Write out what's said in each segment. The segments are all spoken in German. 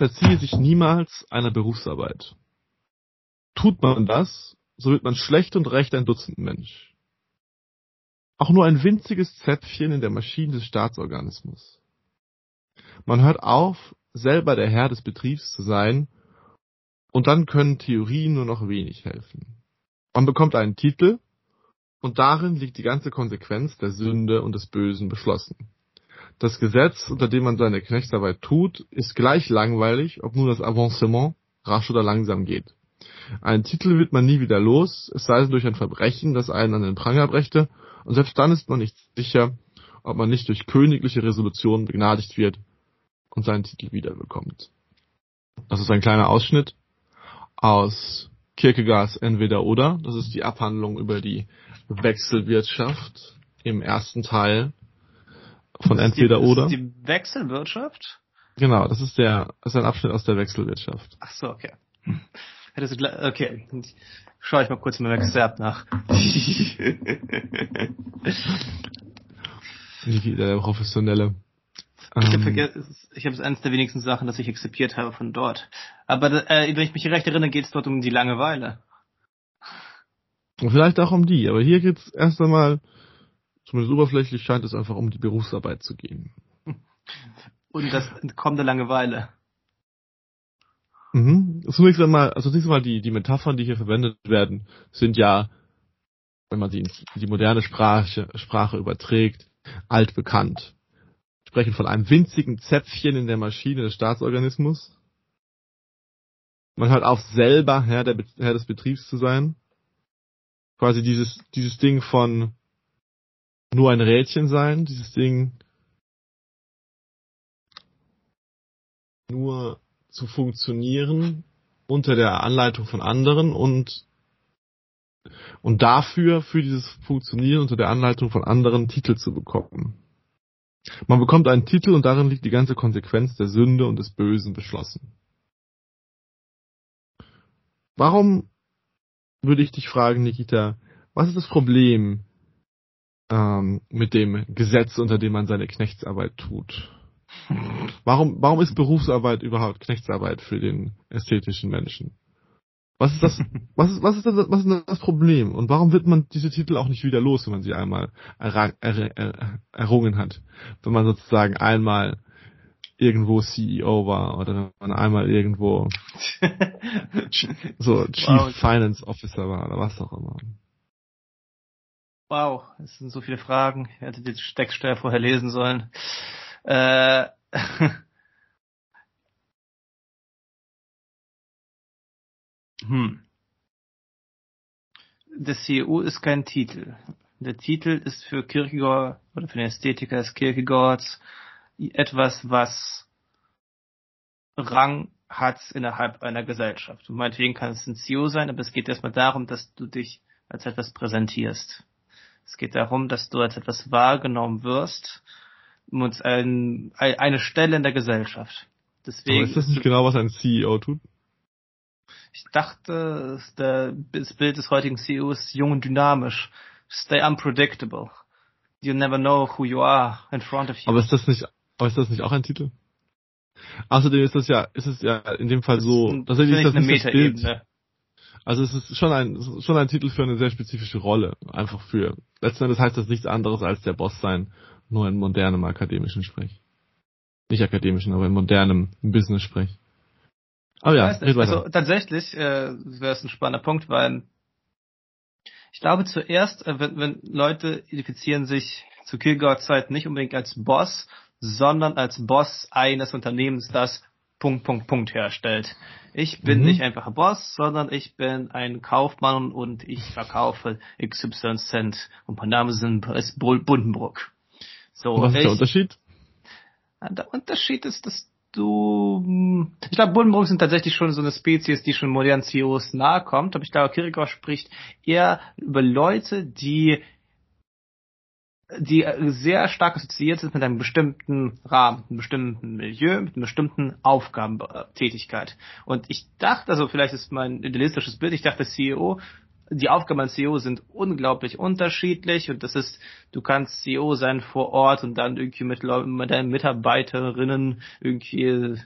verziehe sich niemals einer Berufsarbeit. Tut man das, so wird man schlecht und recht ein Dutzendmensch. Auch nur ein winziges Zäpfchen in der Maschine des Staatsorganismus. Man hört auf, selber der Herr des Betriebs zu sein, und dann können Theorien nur noch wenig helfen. Man bekommt einen Titel, und darin liegt die ganze Konsequenz der Sünde und des Bösen beschlossen. Das Gesetz, unter dem man seine Knechtsarbeit tut, ist gleich langweilig, ob nun das Avancement rasch oder langsam geht. Einen Titel wird man nie wieder los, es sei denn durch ein Verbrechen, das einen an den Pranger brächte, und selbst dann ist man nicht sicher, ob man nicht durch königliche Resolution begnadigt wird und seinen Titel wiederbekommt. Das ist ein kleiner Ausschnitt aus Kierkegaards Entweder oder. Das ist die Abhandlung über die Wechselwirtschaft im ersten Teil von Entweder die, oder. ist die Wechselwirtschaft? Genau, das ist der, das ist ein Abschnitt aus der Wechselwirtschaft. Ach so, okay. Hättest du okay. Schau ich mal kurz im Exzerpt nach. Der Professionelle. Ich habe Ähm, ich habe es eines der wenigsten Sachen, das ich exzipiert habe von dort. Aber äh, wenn ich mich recht erinnere, geht es dort um die Langeweile. vielleicht auch um die, aber hier geht's erst einmal, zumindest oberflächlich scheint es einfach um die Berufsarbeit zu gehen. Und das Entkommen der Langeweile. Mhm. Zunächst einmal, also zunächst einmal die, die Metaphern, die hier verwendet werden, sind ja, wenn man sie in die moderne Sprache, Sprache überträgt, altbekannt. Sprechen von einem winzigen Zäpfchen in der Maschine des Staatsorganismus. Man hört auf, selber Herr, der, Herr des Betriebs zu sein. Quasi dieses, dieses Ding von nur ein Rädchen sein, dieses Ding nur zu funktionieren unter der Anleitung von anderen und und dafür für dieses Funktionieren unter der Anleitung von anderen Titel zu bekommen. Man bekommt einen Titel und darin liegt die ganze Konsequenz der Sünde und des Bösen beschlossen. Warum würde ich dich fragen, Nikita, was ist das Problem ähm, mit dem Gesetz, unter dem man seine Knechtsarbeit tut? Warum, warum ist Berufsarbeit überhaupt Knechtsarbeit für den ästhetischen Menschen? Was ist das, was ist, was ist das, was ist das Problem? Und warum wird man diese Titel auch nicht wieder los, wenn man sie einmal errang, er, er, errungen hat? Wenn man sozusagen einmal irgendwo CEO war oder wenn man einmal irgendwo so Chief Wow. Finance Officer war oder was auch immer. Wow, es sind so viele Fragen. Ich hätte die Steckstelle vorher lesen sollen. Äh, hm. Der CEO ist kein Titel. Der Titel ist für Kierkegaard oder für den Ästhetiker des Kierkegaards etwas, was Rang hat innerhalb einer Gesellschaft. Und meinetwegen kann es ein CEO sein, aber es geht erstmal darum, dass du dich als etwas präsentierst. Es geht darum, dass du als etwas wahrgenommen wirst und ein, ein, eine Stelle in der Gesellschaft. Aber Deswegen, ist das nicht genau, was ein CEO tut? ich dachte, das Bild des heutigen CEOs ist jung und dynamisch. Stay unpredictable. You never know who you are in front of you. Aber ist das nicht, aber ist das nicht auch ein Titel? Außerdem ist das ja, ist es ja in dem Fall so, das tatsächlich ist ist das eine nicht das Bild. Also es ist schon ein, ist schon ein Titel für eine sehr spezifische Rolle. Einfach für, letzten Endes heißt das nichts anderes als der Boss sein, nur in modernem akademischen Sprech. Nicht akademischen, aber in modernem Business-Sprech. Aber ja, Weiß nicht. red weiter. Also tatsächlich äh, wäre es ein spannender Punkt, weil ich glaube zuerst, äh, wenn, wenn Leute identifizieren sich zu Kierkegaard-Zeit nicht unbedingt als Boss, sondern als Boss eines Unternehmens, das Punkt, Punkt, Punkt herstellt. Ich bin Mhm. nicht einfach ein Boss, sondern ich bin ein Kaufmann und ich verkaufe XY Cent und mein Name sind- ist Bundenbrook. So, was ist der Unterschied? ja, Der Unterschied ist, dass du, hm, ich glaube, Buddenbrook sind tatsächlich schon so eine Spezies, die schon modernen CEOs nahe kommt, aber ich glaube, Kierkegaard spricht eher über Leute, die die sehr stark assoziiert sind mit einem bestimmten Rahmen, einem bestimmten Milieu, mit einer bestimmten Aufgabentätigkeit. Und ich dachte, also vielleicht ist mein idealistisches Bild, ich dachte, CEO, die Aufgaben als CEO sind unglaublich unterschiedlich und das ist, du kannst CEO sein vor Ort und dann irgendwie mit, mit deinen Mitarbeiterinnen irgendwie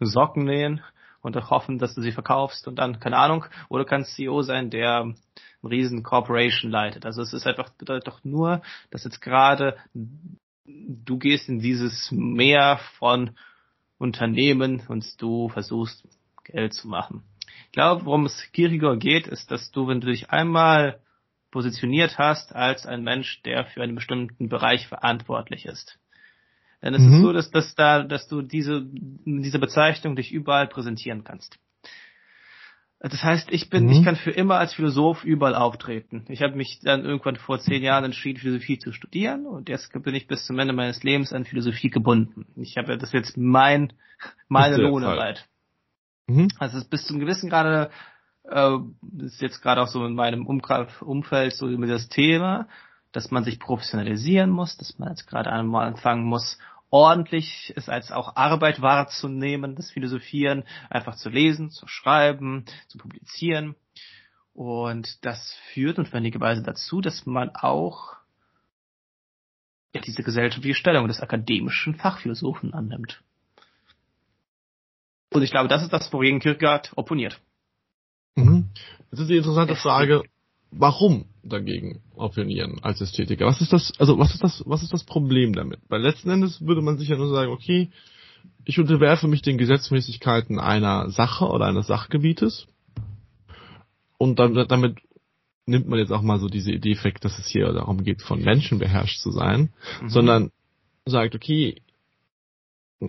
Socken nähen und hoffen, dass du sie verkaufst und dann, keine Ahnung, oder kannst CEO sein, der eine riesen Corporation leitet. Also es ist einfach, bedeutet doch nur, dass jetzt gerade du gehst in dieses Meer von Unternehmen und du versuchst Geld zu machen. Ich glaube, worum es Kierkegaard geht, ist, dass du, wenn du dich einmal positioniert hast als ein Mensch, der für einen bestimmten Bereich verantwortlich ist. Denn es mhm. ist so, dass, dass da, dass du diese, diese Bezeichnung dich überall präsentieren kannst. Das heißt, ich bin, mhm. ich kann für immer als Philosoph überall auftreten. Ich habe mich dann irgendwann vor zehn Jahren entschieden, Philosophie zu studieren und jetzt bin ich bis zum Ende meines Lebens an Philosophie gebunden. Ich habe das jetzt mein, meine Lohnarbeit. Mhm. Also es ist bis zum gewissen Grade, äh, ist jetzt gerade auch so in meinem Umfeld so über das Thema, dass man sich professionalisieren muss, dass man jetzt gerade einmal anfangen muss, ordentlich es als auch Arbeit wahrzunehmen, das Philosophieren, einfach zu lesen, zu schreiben, zu publizieren. Und das führt notwendigerweise dazu, dass man auch ja, diese gesellschaftliche Stellung des akademischen Fachphilosophen annimmt. Und ich glaube, das ist das, wogegen Kierkegaard opponiert. Mhm. Das ist die interessante Frage, warum dagegen opponieren als Ästhetiker? Was ist das, also was ist das, was ist das Problem damit? Weil letzten Endes würde man sich ja nur sagen, okay, ich unterwerfe mich den Gesetzmäßigkeiten einer Sache oder eines Sachgebietes und dann, damit nimmt man jetzt auch mal so diese Idee weg, dass es hier darum geht, von Menschen beherrscht zu sein, mhm. sondern sagt, okay,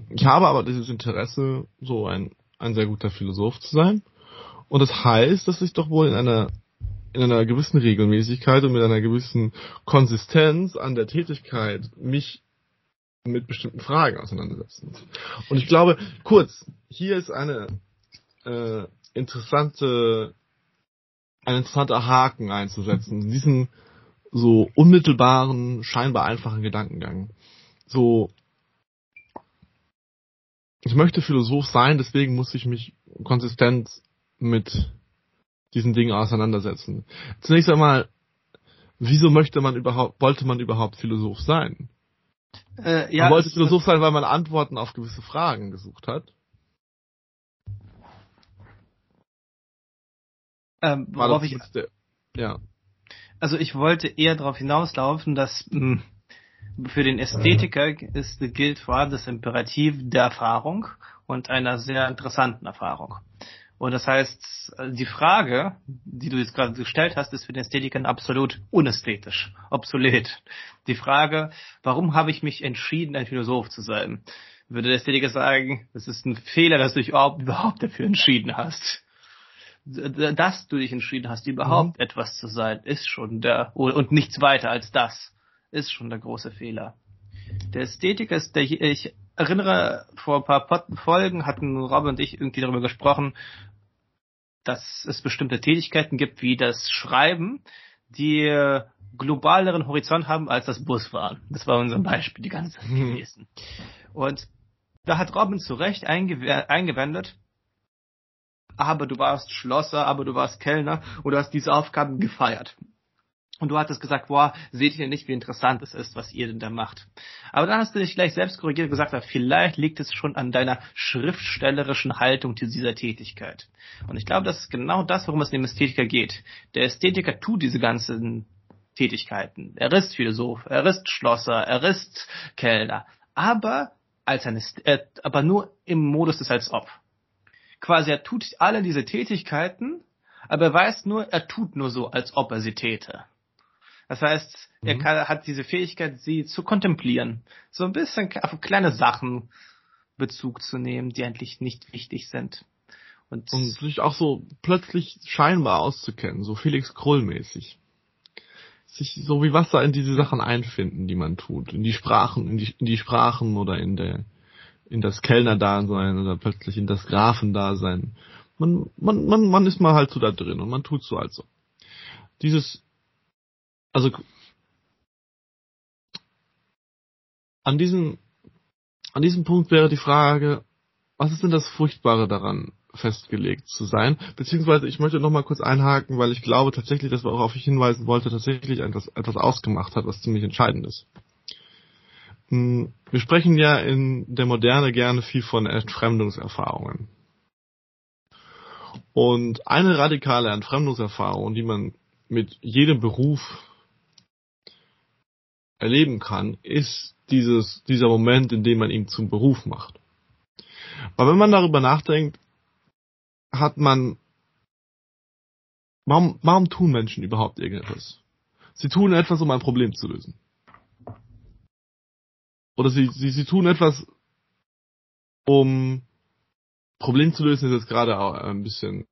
ich habe aber dieses Interesse, so ein, ein sehr guter Philosoph zu sein. Und das heißt, dass ich doch wohl in einer in einer gewissen Regelmäßigkeit und mit einer gewissen Konsistenz an der Tätigkeit mich mit bestimmten Fragen auseinandersetzen. Und ich glaube, kurz, hier ist eine äh, interessante, ein interessanter Haken einzusetzen, diesen so unmittelbaren, scheinbar einfachen Gedankengang. So, ich möchte Philosoph sein, deswegen muss ich mich konsistent mit diesen Dingen auseinandersetzen. Zunächst einmal, wieso möchte man überhaupt, wollte man überhaupt Philosoph sein? Äh, ja, man wollte Philosoph sein, weil man Antworten auf gewisse Fragen gesucht hat. Ähm, worauf ich, der, ja. Also ich wollte eher darauf hinauslaufen, dass mh, hm, für den Ästhetiker ist, gilt vor allem das Imperativ der Erfahrung und einer sehr interessanten Erfahrung. Und das heißt, die Frage, die du jetzt gerade gestellt hast, ist für den Ästhetiker absolut unästhetisch, obsolet. Die Frage, warum habe ich mich entschieden, ein Philosoph zu sein? Würde der Ästhetiker sagen, es ist ein Fehler, dass du dich überhaupt dafür entschieden hast. Dass du dich entschieden hast, überhaupt mhm. etwas zu sein, ist schon der, und nichts weiter als das, ist schon der große Fehler. Der Ästhetiker ist der, ich erinnere, vor ein paar Folgen hatten Rob und ich irgendwie darüber gesprochen, dass es bestimmte Tätigkeiten gibt, wie das Schreiben, die globaleren Horizont haben als das Busfahren. Das war unser Beispiel die ganze Zeit hm. gewesen. Und da hat Robin zu Recht eingewendet, aber du warst Schlosser, aber du warst Kellner und du hast diese Aufgaben gefeiert. Und du hattest gesagt, boah, seht ihr nicht, wie interessant es ist, was ihr denn da macht. Aber dann hast du dich gleich selbst korrigiert und gesagt, vielleicht liegt es schon an deiner schriftstellerischen Haltung zu dieser Tätigkeit. Und ich glaube, das ist genau das, worum es dem Ästhetiker geht. Der Ästhetiker tut diese ganzen Tätigkeiten. Er ist Philosoph, er ist Schlosser, er ist Kellner. Aber als ein, äh, aber nur im Modus des als ob. Quasi er tut alle diese Tätigkeiten, aber er weiß nur, er tut nur so, als ob er sie täte. Das heißt, mhm. er kann, hat diese Fähigkeit, sie zu kontemplieren. So ein bisschen auf kleine Sachen Bezug zu nehmen, die eigentlich nicht wichtig sind. Und, und sich auch so plötzlich scheinbar auszukennen, so Felix Krull-mäßig. Sich so wie Wasser in diese Sachen einfinden, die man tut. In die Sprachen, in die, in die Sprachen oder in der, in das Kellnerdasein oder plötzlich in das Grafendasein. Man, man, man, man ist mal halt so da drin und man tut so also. Dieses also an diesem an diesem Punkt wäre die Frage, was ist denn das Furchtbare daran, festgelegt zu sein? Beziehungsweise ich möchte noch mal kurz einhaken, weil ich glaube tatsächlich, dass worauf ich hinweisen wollte, tatsächlich etwas, etwas ausgemacht hat, was ziemlich entscheidend ist. Hm, wir sprechen ja in der Moderne gerne viel von Entfremdungserfahrungen. Und eine radikale Entfremdungserfahrung, die man mit jedem Beruf erleben kann, ist dieses, dieser Moment, in dem man ihn zum Beruf macht. Weil wenn man darüber nachdenkt, hat man, warum, warum tun Menschen überhaupt irgendetwas? Sie tun etwas, um ein Problem zu lösen. Oder sie, sie, sie tun etwas, um Problem zu lösen, ist jetzt gerade auch ein bisschen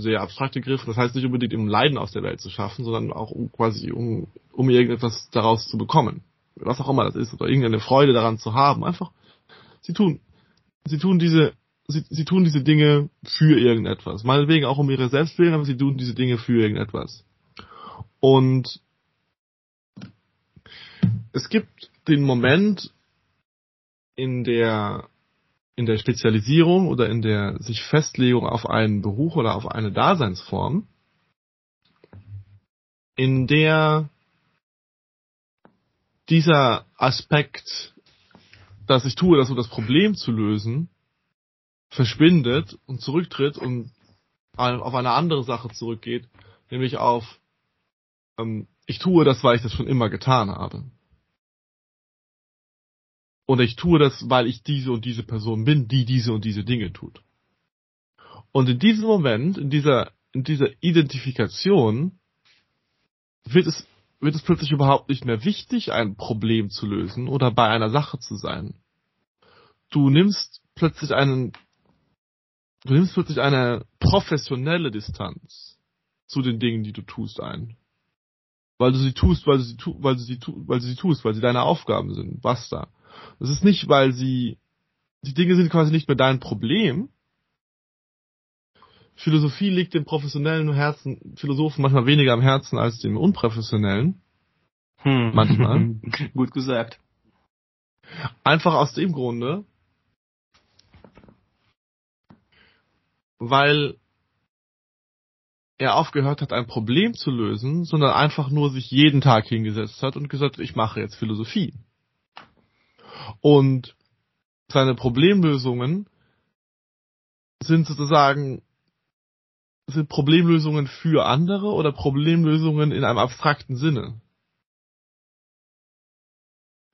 sehr abstrakte Griff. Das heißt nicht unbedingt, um Leiden aus der Welt zu schaffen, sondern auch um quasi, um, um irgendetwas daraus zu bekommen. Was auch immer das ist, oder irgendeine Freude daran zu haben. Einfach, sie tun, sie tun diese, sie, sie tun diese Dinge für irgendetwas. Meinetwegen auch um ihre Selbstwillen, aber sie tun diese Dinge für irgendetwas. Und es gibt den Moment, in der in der Spezialisierung oder in der sich Festlegung auf einen Beruf oder auf eine Daseinsform, in der dieser Aspekt, dass ich tue, das um das Problem zu lösen, verschwindet und zurücktritt und auf eine andere Sache zurückgeht, nämlich auf ähm, ich tue das, weil ich das schon immer getan habe. Und ich tue das, weil ich diese und diese Person bin, die diese und diese Dinge tut. Und in diesem Moment, in dieser, in dieser Identifikation, wird es, wird es plötzlich überhaupt nicht mehr wichtig, ein Problem zu lösen oder bei einer Sache zu sein. Du nimmst plötzlich einen, du nimmst plötzlich eine professionelle Distanz zu den Dingen, die du tust ein. Weil du sie tust, weil du sie, tu, weil du sie, weil du sie tust, weil sie deine Aufgaben sind. Basta. Das ist nicht, weil sie, die Dinge sind quasi nicht mehr dein Problem. Philosophie liegt dem professionellen Herzen, Philosophen manchmal weniger am Herzen als dem unprofessionellen. Hm. Manchmal. Gut gesagt. Einfach aus dem Grunde, weil er aufgehört hat, ein Problem zu lösen, sondern einfach nur sich jeden Tag hingesetzt hat und gesagt, ich mache jetzt Philosophie. Und seine Problemlösungen sind sozusagen sind Problemlösungen für andere oder Problemlösungen in einem abstrakten Sinne.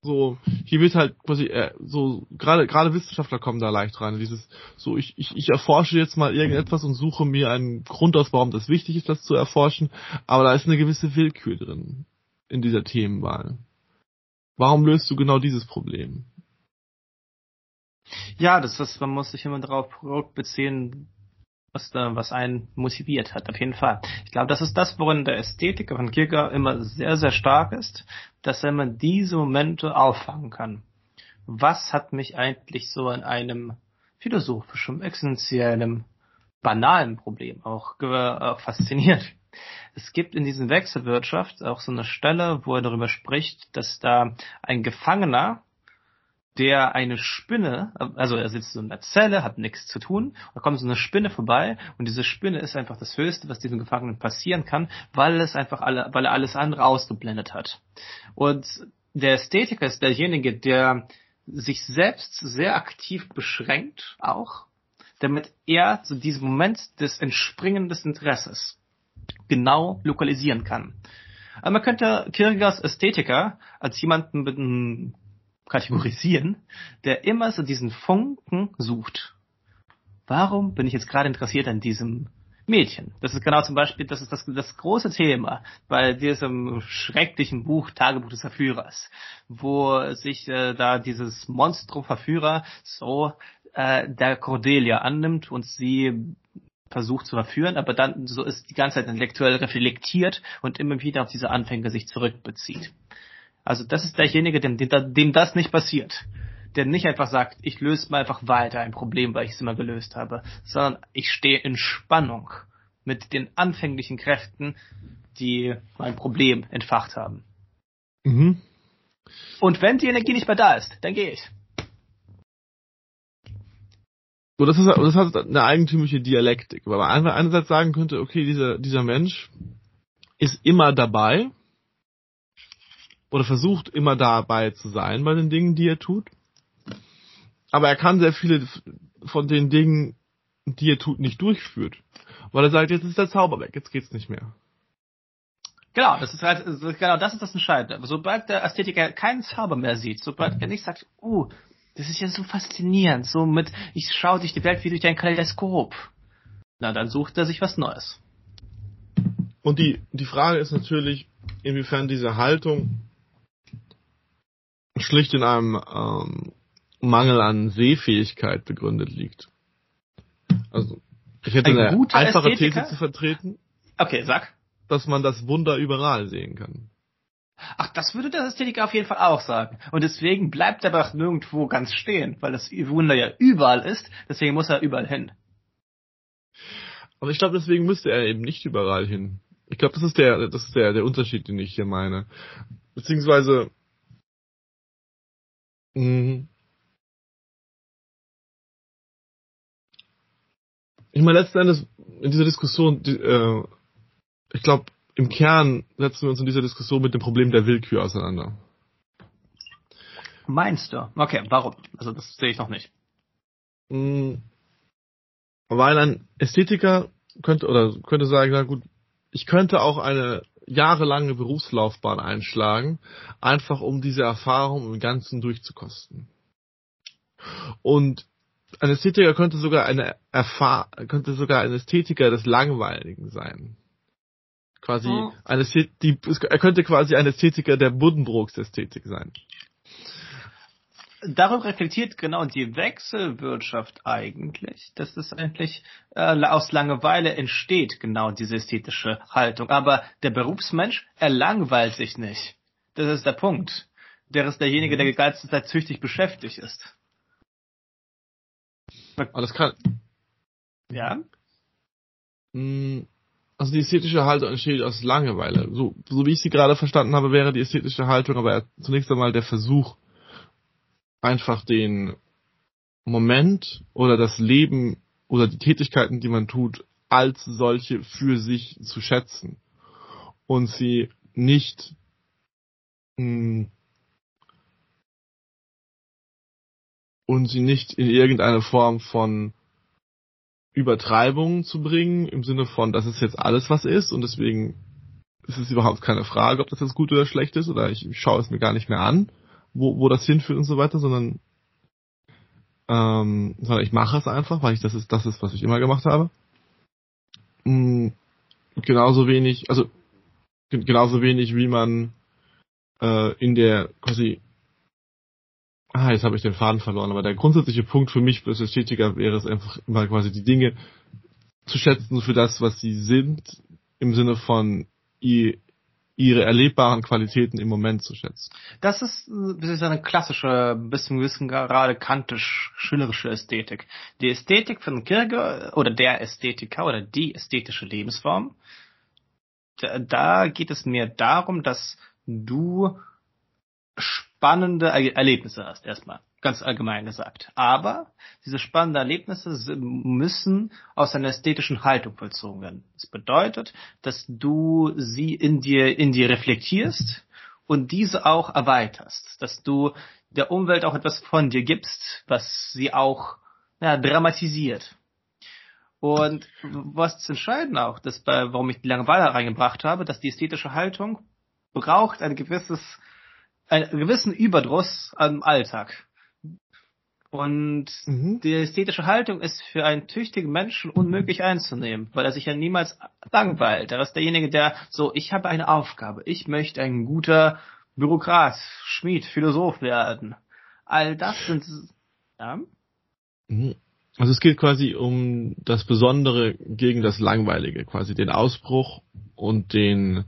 So, hier wird halt quasi äh, so gerade gerade Wissenschaftler kommen da leicht rein. Dieses so ich, ich ich erforsche jetzt mal irgendetwas und suche mir einen Grund aus, warum das wichtig ist, das zu erforschen, aber da ist eine gewisse Willkür drin in dieser Themenwahl. Warum löst du genau dieses Problem? Ja, das ist, man muss sich immer darauf beziehen, was da, was einen motiviert hat, auf jeden Fall. Ich glaube, das ist das, worin der Ästhetiker von Kierkegaard immer sehr, sehr stark ist, dass er immer diese Momente auffangen kann. Was hat mich eigentlich so an einem philosophischen, existenziellen, banalen Problem auch, auch fasziniert? Es gibt in diesem Wechselwirtschaft auch so eine Stelle, wo er darüber spricht, dass da ein Gefangener, der eine Spinne, also er sitzt so in der Zelle, hat nichts zu tun, da kommt so eine Spinne vorbei und diese Spinne ist einfach das Höchste, was diesem Gefangenen passieren kann, weil es einfach alle, weil er alles andere ausgeblendet hat. Und der Ästhetiker ist derjenige, der sich selbst sehr aktiv beschränkt auch, damit er so diesen Moment des Entspringen des Interesses genau lokalisieren kann. Also man könnte Kierkegaards Ästhetiker als jemanden einem kategorisieren, der immer so diesen Funken sucht. Warum bin ich jetzt gerade interessiert an diesem Mädchen? Das ist genau zum Beispiel, das ist das, das große Thema bei diesem schrecklichen Buch Tagebuch des Verführers, wo sich äh, da dieses Monstrum Verführer so äh, der Cordelia annimmt und sie versucht zu verführen, aber dann so ist die ganze Zeit intellektuell reflektiert und immer wieder auf diese Anfänge sich zurückbezieht. Also das ist derjenige, dem, dem das nicht passiert. Der nicht einfach sagt, ich löse mal einfach weiter ein Problem, weil ich es immer gelöst habe, sondern ich stehe in Spannung mit den anfänglichen Kräften, die mein Problem entfacht haben. Mhm. Und wenn die Energie nicht mehr da ist, dann gehe ich. So, das ist, das hat eine eigentümliche Dialektik, weil man einerseits sagen könnte, okay, dieser, dieser Mensch ist immer dabei, oder versucht immer dabei zu sein bei den Dingen, die er tut. Aber er kann sehr viele von den Dingen, die er tut, nicht durchführt. Weil er sagt, jetzt ist der Zauber weg, jetzt geht's nicht mehr. Genau, das ist halt, genau, das ist das Entscheidende. Sobald der Ästhetiker keinen Zauber mehr sieht, sobald er nicht sagt, uh, das ist ja so faszinierend, so mit, ich schaue dich die Welt wie durch ein Kaleidoskop. Na, dann sucht er sich was Neues. Und die, die Frage ist natürlich, inwiefern diese Haltung schlicht in einem ähm, Mangel an Sehfähigkeit begründet liegt. Also, ich hätte Ein eine einfache Ästhetiker? These zu vertreten, Okay, sag. dass man das Wunder überall sehen kann. Ach, das würde der Ästhetiker auf jeden Fall auch sagen. Und deswegen bleibt er auch nirgendwo ganz stehen, weil das Wunder ja überall ist, deswegen muss er überall hin. Aber ich glaube, deswegen müsste er eben nicht überall hin. Ich glaube, das ist der, das ist der, der Unterschied, den ich hier meine. Beziehungsweise, mh, ich meine, letzten Endes in dieser Diskussion, die, äh, ich glaube, im Kern setzen wir uns in dieser Diskussion mit dem Problem der Willkür auseinander. Meinst du? Okay, warum? Also das sehe ich noch nicht. Mh, Weil ein Ästhetiker könnte oder könnte sagen, na gut, ich könnte auch eine jahrelange Berufslaufbahn einschlagen, einfach um diese Erfahrung im Ganzen durchzukosten. Und ein Ästhetiker könnte sogar eine Erfahr könnte sogar ein Ästhetiker des Langweiligen sein. Quasi Oh. eine die, er könnte quasi ein Ästhetiker der Buddenbrooks-Ästhetik sein. Darüber reflektiert genau die Wechselwirtschaft eigentlich, dass es eigentlich äh, aus Langeweile entsteht, genau diese ästhetische Haltung. Aber der Berufsmensch, er langweilt sich nicht. Das ist der Punkt. Der ist derjenige, der die ganze Zeit züchtig beschäftigt ist. Aber das kann, Ja? mh, also die ästhetische Haltung entsteht aus Langeweile. So, so wie ich sie gerade verstanden habe, wäre die ästhetische Haltung aber zunächst einmal der Versuch, einfach den Moment oder das Leben oder die Tätigkeiten, die man tut, als solche für sich zu schätzen und sie nicht mh, und sie nicht in irgendeine Form von Übertreibung zu bringen, im Sinne von, das ist jetzt alles, was ist und deswegen ist es überhaupt keine Frage, ob das jetzt gut oder schlecht ist oder ich schaue es mir gar nicht mehr an, wo, wo das hinführt und so weiter, sondern, ähm, sondern ich mache es einfach, weil ich das ist, das ist, was ich immer gemacht habe. Mm, genauso wenig, also gen- genauso wenig wie man äh, in der quasi Ah, jetzt habe ich den Faden verloren, aber der grundsätzliche Punkt für mich als Ästhetiker wäre es einfach immer quasi die Dinge zu schätzen für das, was sie sind, im Sinne von ihre erlebbaren Qualitäten im Moment zu schätzen. Das ist, das ist eine klassische, bis zum gewissen gerade kantisch-schillerische Ästhetik. Die Ästhetik von Kierkegaard oder der Ästhetiker oder die ästhetische Lebensform, da geht es mir darum, dass du spannende Er- Erlebnisse hast, erstmal, ganz allgemein gesagt. Aber diese spannenden Erlebnisse müssen aus einer ästhetischen Haltung vollzogen werden. Das bedeutet, dass du sie in dir, in dir reflektierst und diese auch erweiterst, dass du der Umwelt auch etwas von dir gibst, was sie auch ja, dramatisiert. Und was ist entscheidend auch, dass bei, warum ich die Langeweile reingebracht habe, dass die ästhetische Haltung braucht ein gewisses, einen gewissen Überdruss am Alltag. Und Mhm. die ästhetische Haltung ist für einen tüchtigen Menschen unmöglich einzunehmen, weil er sich ja niemals langweilt. Er ist derjenige, der so, ich habe eine Aufgabe, ich möchte ein guter Bürokrat, Schmied, Philosoph werden. All das sind, ja, Mhm. Also es geht quasi um das Besondere gegen das Langweilige, quasi den Ausbruch und den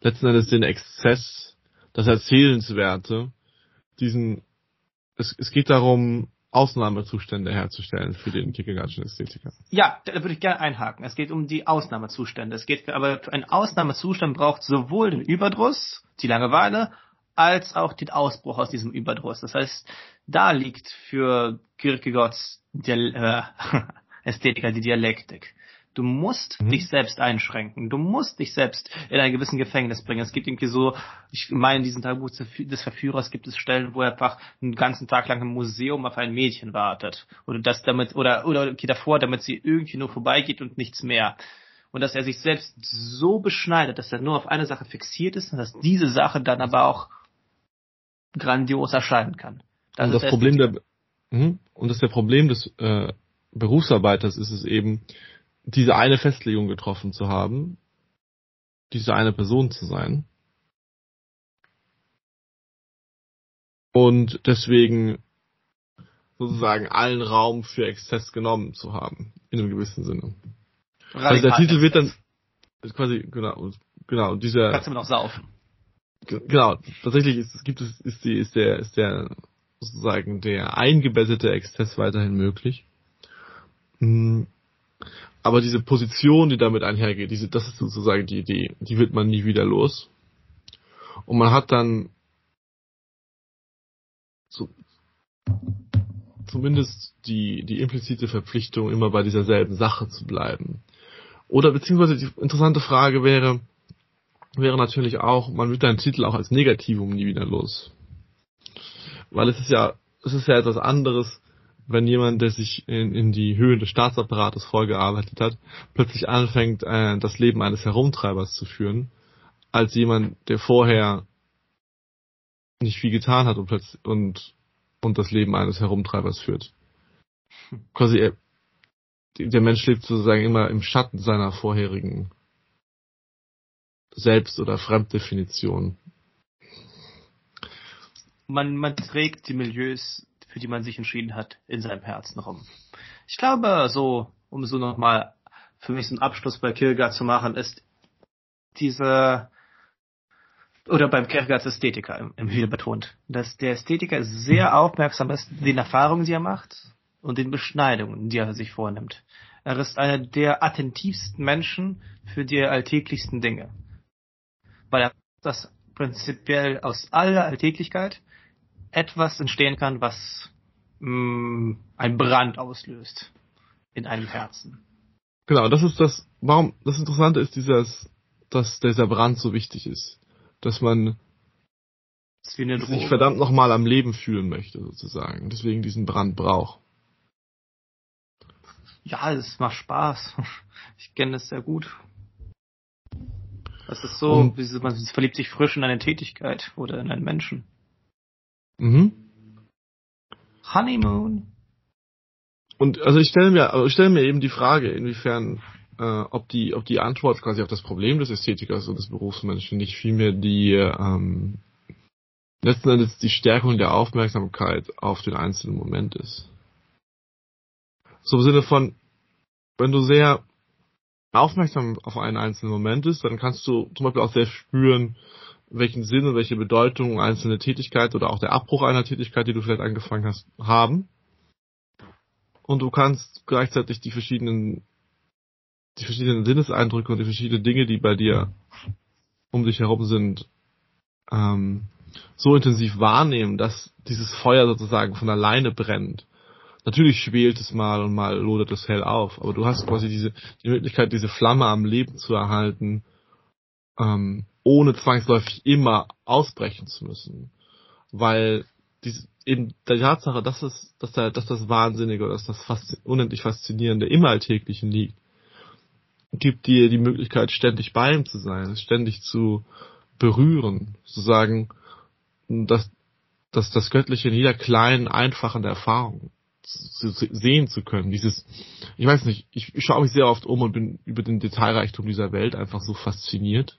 letzten Endes den Exzess, das Erzählenswerte, diesen es, es geht darum, Ausnahmezustände herzustellen für den Kierkegaardschen Ästhetiker. Ja, da würde ich gerne einhaken. Es geht um die Ausnahmezustände. Es geht aber ein Ausnahmezustand braucht sowohl den Überdruss, die Langeweile, als auch den Ausbruch aus diesem Überdruss. Das heißt, da liegt für Kierkegaards Dial äh, Ästhetiker die Dialektik. Du musst mhm. dich selbst einschränken. Du musst dich selbst in ein gewissen Gefängnis bringen. Es gibt irgendwie so, ich meine, in diesem Tagebuch des Verführers gibt es Stellen, wo er einfach einen ganzen Tag lang im Museum auf ein Mädchen wartet. Oder das damit, oder, oder okay, davor, damit sie irgendwie nur vorbeigeht und nichts mehr. Und dass er sich selbst so beschneidet, dass er nur auf eine Sache fixiert ist und dass diese Sache dann aber auch grandios erscheinen kann. Das und das Problem der, mh, und das der Problem des äh, Berufsarbeiters ist es eben, diese eine Festlegung getroffen zu haben, diese eine Person zu sein. Und deswegen sozusagen allen Raum für Exzess genommen zu haben, in einem gewissen Sinne. Radikal also der Titel wird dann quasi, genau, genau, dieser. Kannst du noch saufen. Genau, tatsächlich ist, gibt es, ist die, ist der, ist der, sozusagen der eingebettete Exzess weiterhin möglich. Hm. Aber diese Position, die damit einhergeht, diese, das ist sozusagen die Idee, die wird man nie wieder los. Und man hat dann so, zumindest die, die implizite Verpflichtung, immer bei dieser selben Sache zu bleiben. Oder beziehungsweise die interessante Frage wäre, wäre natürlich auch, man wird deinen Titel auch als Negativum nie wieder los. Weil es ist ja, es ist ja etwas anderes, wenn jemand, der sich in, in die Höhen des Staatsapparates vorgearbeitet hat, plötzlich anfängt, äh, das Leben eines Herumtreibers zu führen, als jemand, der vorher nicht viel getan hat und, plötzlich, und, und das Leben eines Herumtreibers führt. Quasi, er, der Mensch lebt sozusagen immer im Schatten seiner vorherigen Selbst- oder Fremddefinition. Man, man trägt die Milieus für die man sich entschieden hat, in seinem Herzen rum. Ich glaube, so, um so nochmal für mich so einen Abschluss bei Kierkegaard zu machen, ist diese, oder beim Kierkegaards Ästhetiker im wieder betont, dass der Ästhetiker sehr aufmerksam ist, den Erfahrungen, die er macht und den Beschneidungen, die er sich vornimmt. Er ist einer der attentivsten Menschen für die alltäglichsten Dinge. Weil er das prinzipiell aus aller Alltäglichkeit etwas entstehen kann, was mh, mm, ein Brand auslöst in einem Herzen. Genau, das ist das, warum, das Interessante ist dieses, dass dieser Brand so wichtig ist. Dass man sich verdammt nochmal am Leben fühlen möchte, sozusagen. Deswegen diesen Brand braucht. Ja, es macht Spaß. Ich kenne es sehr gut. Das ist so, man verliebt sich frisch in eine Tätigkeit oder in einen Menschen. Mhm. Honeymoon. Und also ich stelle mir, also ich stelle mir eben die Frage, inwiefern, äh, ob die, ob die Antwort quasi auf das Problem des Ästhetikers und des Berufsmenschen nicht vielmehr die ähm, letzten Endes die Stärkung der Aufmerksamkeit auf den einzelnen Moment ist. So im Sinne von, wenn du sehr aufmerksam auf einen einzelnen Moment bist, dann kannst du zum Beispiel auch sehr spüren, welchen Sinn und welche Bedeutung einzelne Tätigkeit oder auch der Abbruch einer Tätigkeit, die du vielleicht angefangen hast, haben. Und du kannst gleichzeitig die verschiedenen, die verschiedenen Sinneseindrücke und die verschiedenen Dinge, die bei dir um dich herum sind, ähm, so intensiv wahrnehmen, dass dieses Feuer sozusagen von alleine brennt. Natürlich schwelt es mal und mal lodert es hell auf, aber du hast quasi diese, die Möglichkeit, diese Flamme am Leben zu erhalten, ähm, ohne zwangsläufig immer ausbrechen zu müssen. Weil dies, eben der Tatsache, dass es, dass, der, dass das Wahnsinnige oder dass das fast, unendlich Faszinierende im Alltäglichen liegt, gibt dir die Möglichkeit, ständig bei ihm zu sein, ständig zu berühren, zu sagen, dass, dass das Göttliche in jeder kleinen, einfachen Erfahrung zu, zu, sehen zu können. Dieses, ich weiß nicht, ich, ich schaue mich sehr oft um und bin über den Detailreichtum dieser Welt einfach so fasziniert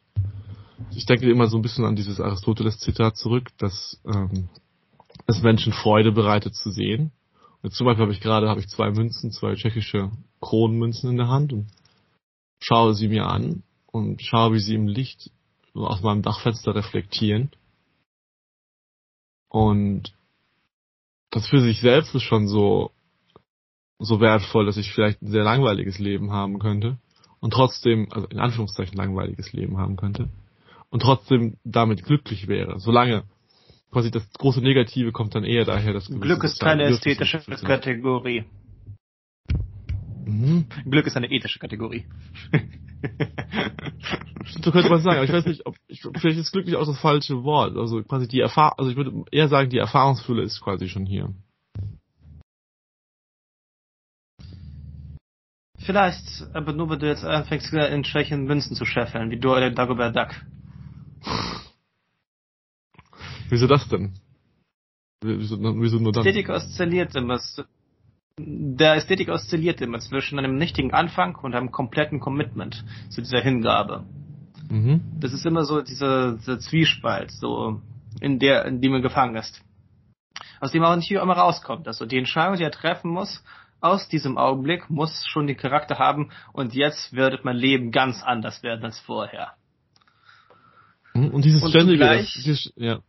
ich denke immer so ein bisschen an dieses Aristoteles-Zitat zurück, dass ähm, es Menschen Freude bereitet zu sehen. Und zum Beispiel habe ich gerade habe ich zwei Münzen, zwei tschechische Kronenmünzen in der Hand und schaue sie mir an und schaue, wie sie im Licht aus meinem Dachfenster reflektieren. Und das für sich selbst ist schon so so wertvoll, dass ich vielleicht ein sehr langweiliges Leben haben könnte und trotzdem, also in Anführungszeichen langweiliges Leben haben könnte und trotzdem damit glücklich wäre. Solange quasi das große Negative kommt dann eher daher, dass Glück ist keine ästhetische Kategorie. Mhm. Glück ist eine ethische Kategorie. so könnte man sagen, aber ich weiß nicht, ob ich, vielleicht ist glücklich auch das falsche Wort. Also quasi die Erfahrung, also ich würde eher sagen, die Erfahrungsfülle ist quasi schon hier. Vielleicht, aber nur wenn du jetzt anfängst, in Tschechien Münzen zu scheffeln, wie du oder Dagobert Duck. Wieso das denn? Wieso, wieso nur dann? Ästhetik oszilliert immer. Der Ästhetik oszilliert immer zwischen einem nichtigen Anfang und einem kompletten Commitment zu dieser Hingabe. Mhm. Das ist immer so dieser, dieser Zwiespalt, so in der, in dem man gefangen ist. Aus dem auch nicht immer rauskommt. Also die Entscheidung, die er treffen muss, aus diesem Augenblick muss schon den Charakter haben und jetzt wird mein Leben ganz anders werden als vorher. Mhm. Und dieses und ständige, zugleich, ja.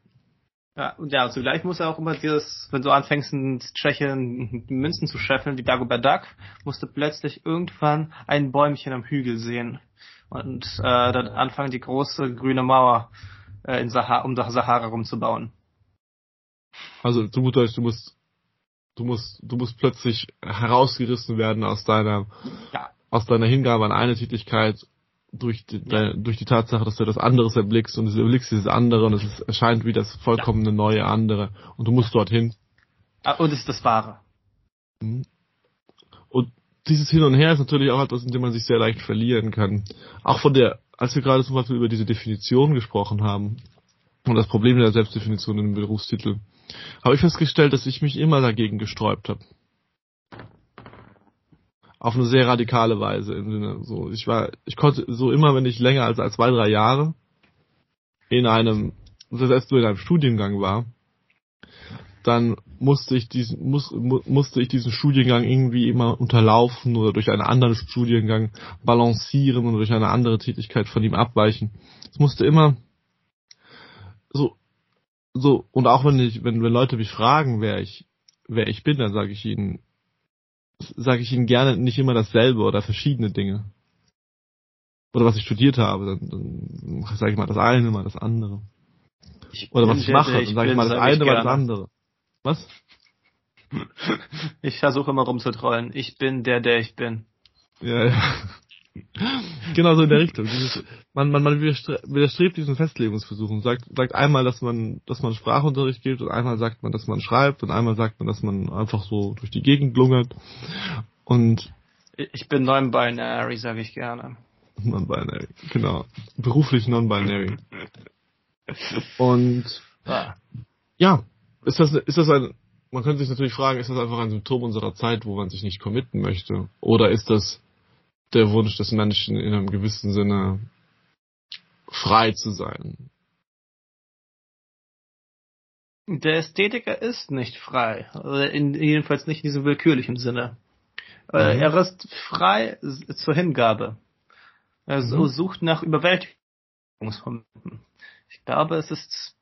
Ja, und ja, zugleich muss er auch immer dieses, wenn du anfängst in Tschechien Münzen zu scheffeln, die Dagobert Duck, musst du plötzlich irgendwann ein Bäumchen am Hügel sehen. Und äh, dann anfangen die große grüne Mauer äh, in Sahara, um Sahara rumzubauen. Also zu gut Deutsch, du musst du musst du musst plötzlich herausgerissen werden aus deiner ja. aus deiner Hingabe an eine Tätigkeit durch die, ja. durch die Tatsache, dass du etwas anderes erblickst und du erblickst dieses andere und es erscheint wie das vollkommene neue andere und du musst dorthin. Ah, und es ist das Wahre. Mhm. Und dieses Hin und Her ist natürlich auch etwas, in dem man sich sehr leicht verlieren kann. Auch von der, als wir gerade zum Beispiel über diese Definition gesprochen haben und das Problem der Selbstdefinition im Berufstitel, habe ich festgestellt, dass ich mich immer dagegen gesträubt habe auf eine sehr radikale Weise im Sinne so ich war ich konnte so immer wenn ich länger als als zwei drei Jahre in einem heißt nur in einem Studiengang war dann musste ich diesen muss, musste ich diesen Studiengang irgendwie immer unterlaufen oder durch einen anderen Studiengang balancieren und durch eine andere Tätigkeit von ihm abweichen. Es musste immer so so und auch wenn ich wenn wenn Leute mich fragen wer ich wer ich bin dann sage ich ihnen sage ich Ihnen gerne nicht immer dasselbe oder verschiedene Dinge. Oder was ich studiert habe, dann, dann sage ich mal das eine, mal das andere. Ich oder was ich mache, ich dann sage ich mal das eine, mal das andere. Was? Ich versuche immer rumzutrollen. Ich bin der, der ich bin. Ja, ja. Genau so in der Richtung. Dieses, man, man, man widerstrebt diesen Festlegungsversuchen. Sagt, sagt einmal, dass man, dass man Sprachunterricht gibt und einmal sagt man, dass man schreibt und einmal sagt man, dass man einfach so durch die Gegend lungert. Und ich bin non-binary, sage ich gerne. Non-binary, genau. Beruflich non-binary. Und ah. ja, ist das, ist das ein, man könnte sich natürlich fragen, ist das einfach ein Symptom unserer Zeit, wo man sich nicht committen möchte? Oder ist das der Wunsch des Menschen in einem gewissen Sinne frei zu sein. Der Ästhetiker ist nicht frei, in, jedenfalls nicht in diesem willkürlichen Sinne. Äh, mhm. Er ist frei zur Hingabe. Er mhm. sucht nach Überwältigungsmomenten. Ich glaube, es ist.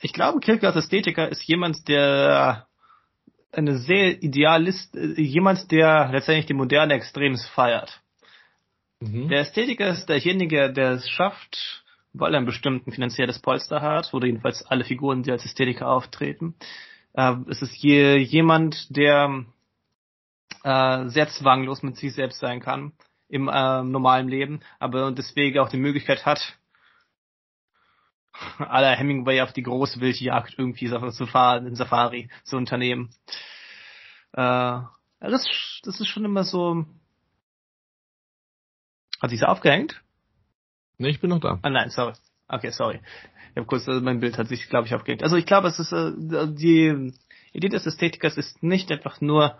Ich glaube, Kierkegaard Ästhetiker ist jemand, der eine sehr Idealist, äh, jemand, der letztendlich die moderne Extrems feiert. Mhm. Der Ästhetiker ist derjenige, der es schafft, weil er ein bestimmten finanzielles Polster hat, oder jedenfalls alle Figuren, die als Ästhetiker auftreten. Äh, es ist je, jemand, der äh, sehr zwanglos mit sich selbst sein kann im äh, normalen Leben, aber deswegen auch die Möglichkeit hat, aller Hemingway auf die große Wildjagd irgendwie zu fahren, in Safari zu unternehmen. Äh, das, das ist schon immer so. Hat sich's aufgehängt? Nee, ich bin noch da. Ah nein, sorry. Okay, sorry. Ich habe kurz, also mein Bild hat sich, glaube ich, aufgehängt. Also ich glaube, es ist äh, die Idee des Ästhetikers ist nicht einfach nur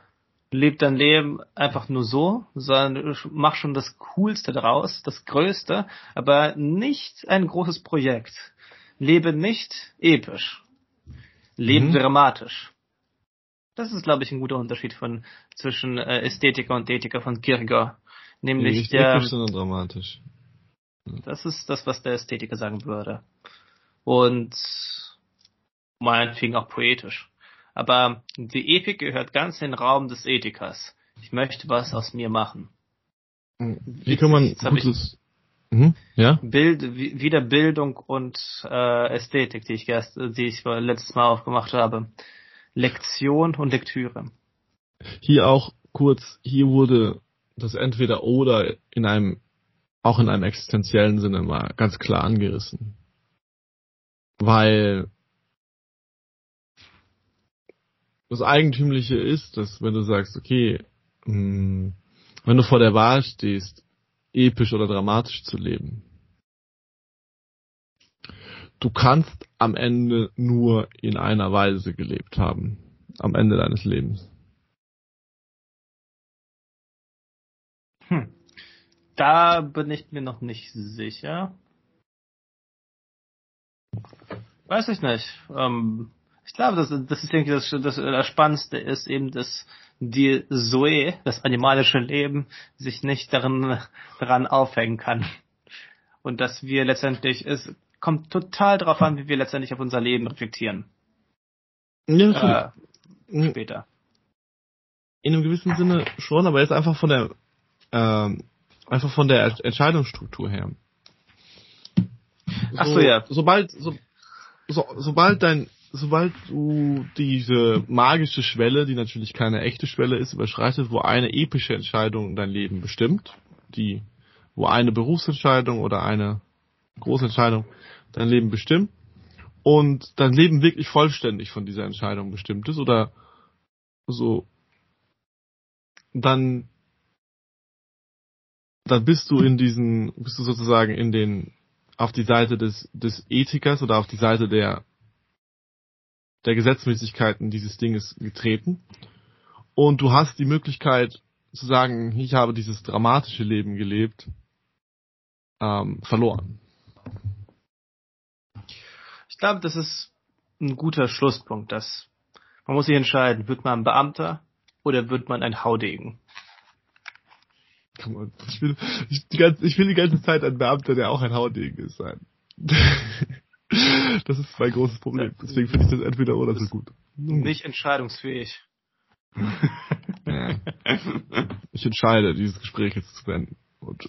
lebt dein Leben einfach nur so, sondern mach schon das Coolste daraus, das Größte, aber nicht ein großes Projekt. Lebe nicht episch. Lebe mhm. dramatisch. Das ist, glaube ich, ein guter Unterschied von zwischen äh, Ästhetiker und Ethiker von Kierkegaard. Nämlich nicht der. Episch, sondern dramatisch. Das ist das, was der Ästhetiker sagen würde. Und meinetwegen auch poetisch. Aber die Epik gehört ganz in den Raum des Ethikers. Ich möchte was aus mir machen. Wie kann man gutes, mhm, ja? Bild, wieder Bildung und äh, Ästhetik, die ich, erst, die ich letztes Mal aufgemacht habe. Lektion und Lektüre. Hier auch kurz, hier wurde das entweder oder in einem, auch in einem existenziellen Sinne mal ganz klar angerissen. Weil das Eigentümliche ist, dass wenn du sagst, okay, mh, hm, wenn du vor der Wahl stehst, episch oder dramatisch zu leben, du kannst am Ende nur in einer Weise gelebt haben. Am Ende deines Lebens. Hm. Da bin ich mir noch nicht sicher. Weiß ich nicht. Ähm, ich glaube, das, das ist irgendwie das, das, das Spannendste ist eben, dass die Zoe, das animalische Leben, sich nicht darin, daran aufhängen kann. Und dass wir letztendlich, es kommt total darauf an, wie wir letztendlich auf unser Leben reflektieren. Ja, äh, später. In einem gewissen Sinne schon, aber jetzt einfach von der ähm, einfach von der Entscheidungsstruktur her. So, Ach so, ja. Sobald, so, so, sobald dein, sobald du diese magische Schwelle, die natürlich keine echte Schwelle ist, überschreitet, wo eine epische Entscheidung dein Leben bestimmt, die, wo eine Berufsentscheidung oder eine große Entscheidung dein Leben bestimmt und dein Leben wirklich vollständig von dieser Entscheidung bestimmt ist oder so, dann dann bist du in diesen, bist du sozusagen in den, auf die Seite des, des Ethikers oder auf die Seite der, der Gesetzmäßigkeiten dieses Dinges getreten. Und du hast die Möglichkeit zu sagen, ich habe dieses dramatische Leben gelebt, ähm, verloren. Ich glaube, das ist ein guter Schlusspunkt, dass man muss sich entscheiden, wird man ein Beamter oder wird man ein Haudegen? Ich will, ich, die ganze, ich will die ganze Zeit ein Beamter, der auch ein Haudegen ist, sein. Das ist mein großes Problem. Deswegen finde ich das entweder oder so gut. Nicht entscheidungsfähig. ich entscheide, dieses Gespräch jetzt zu beenden. Und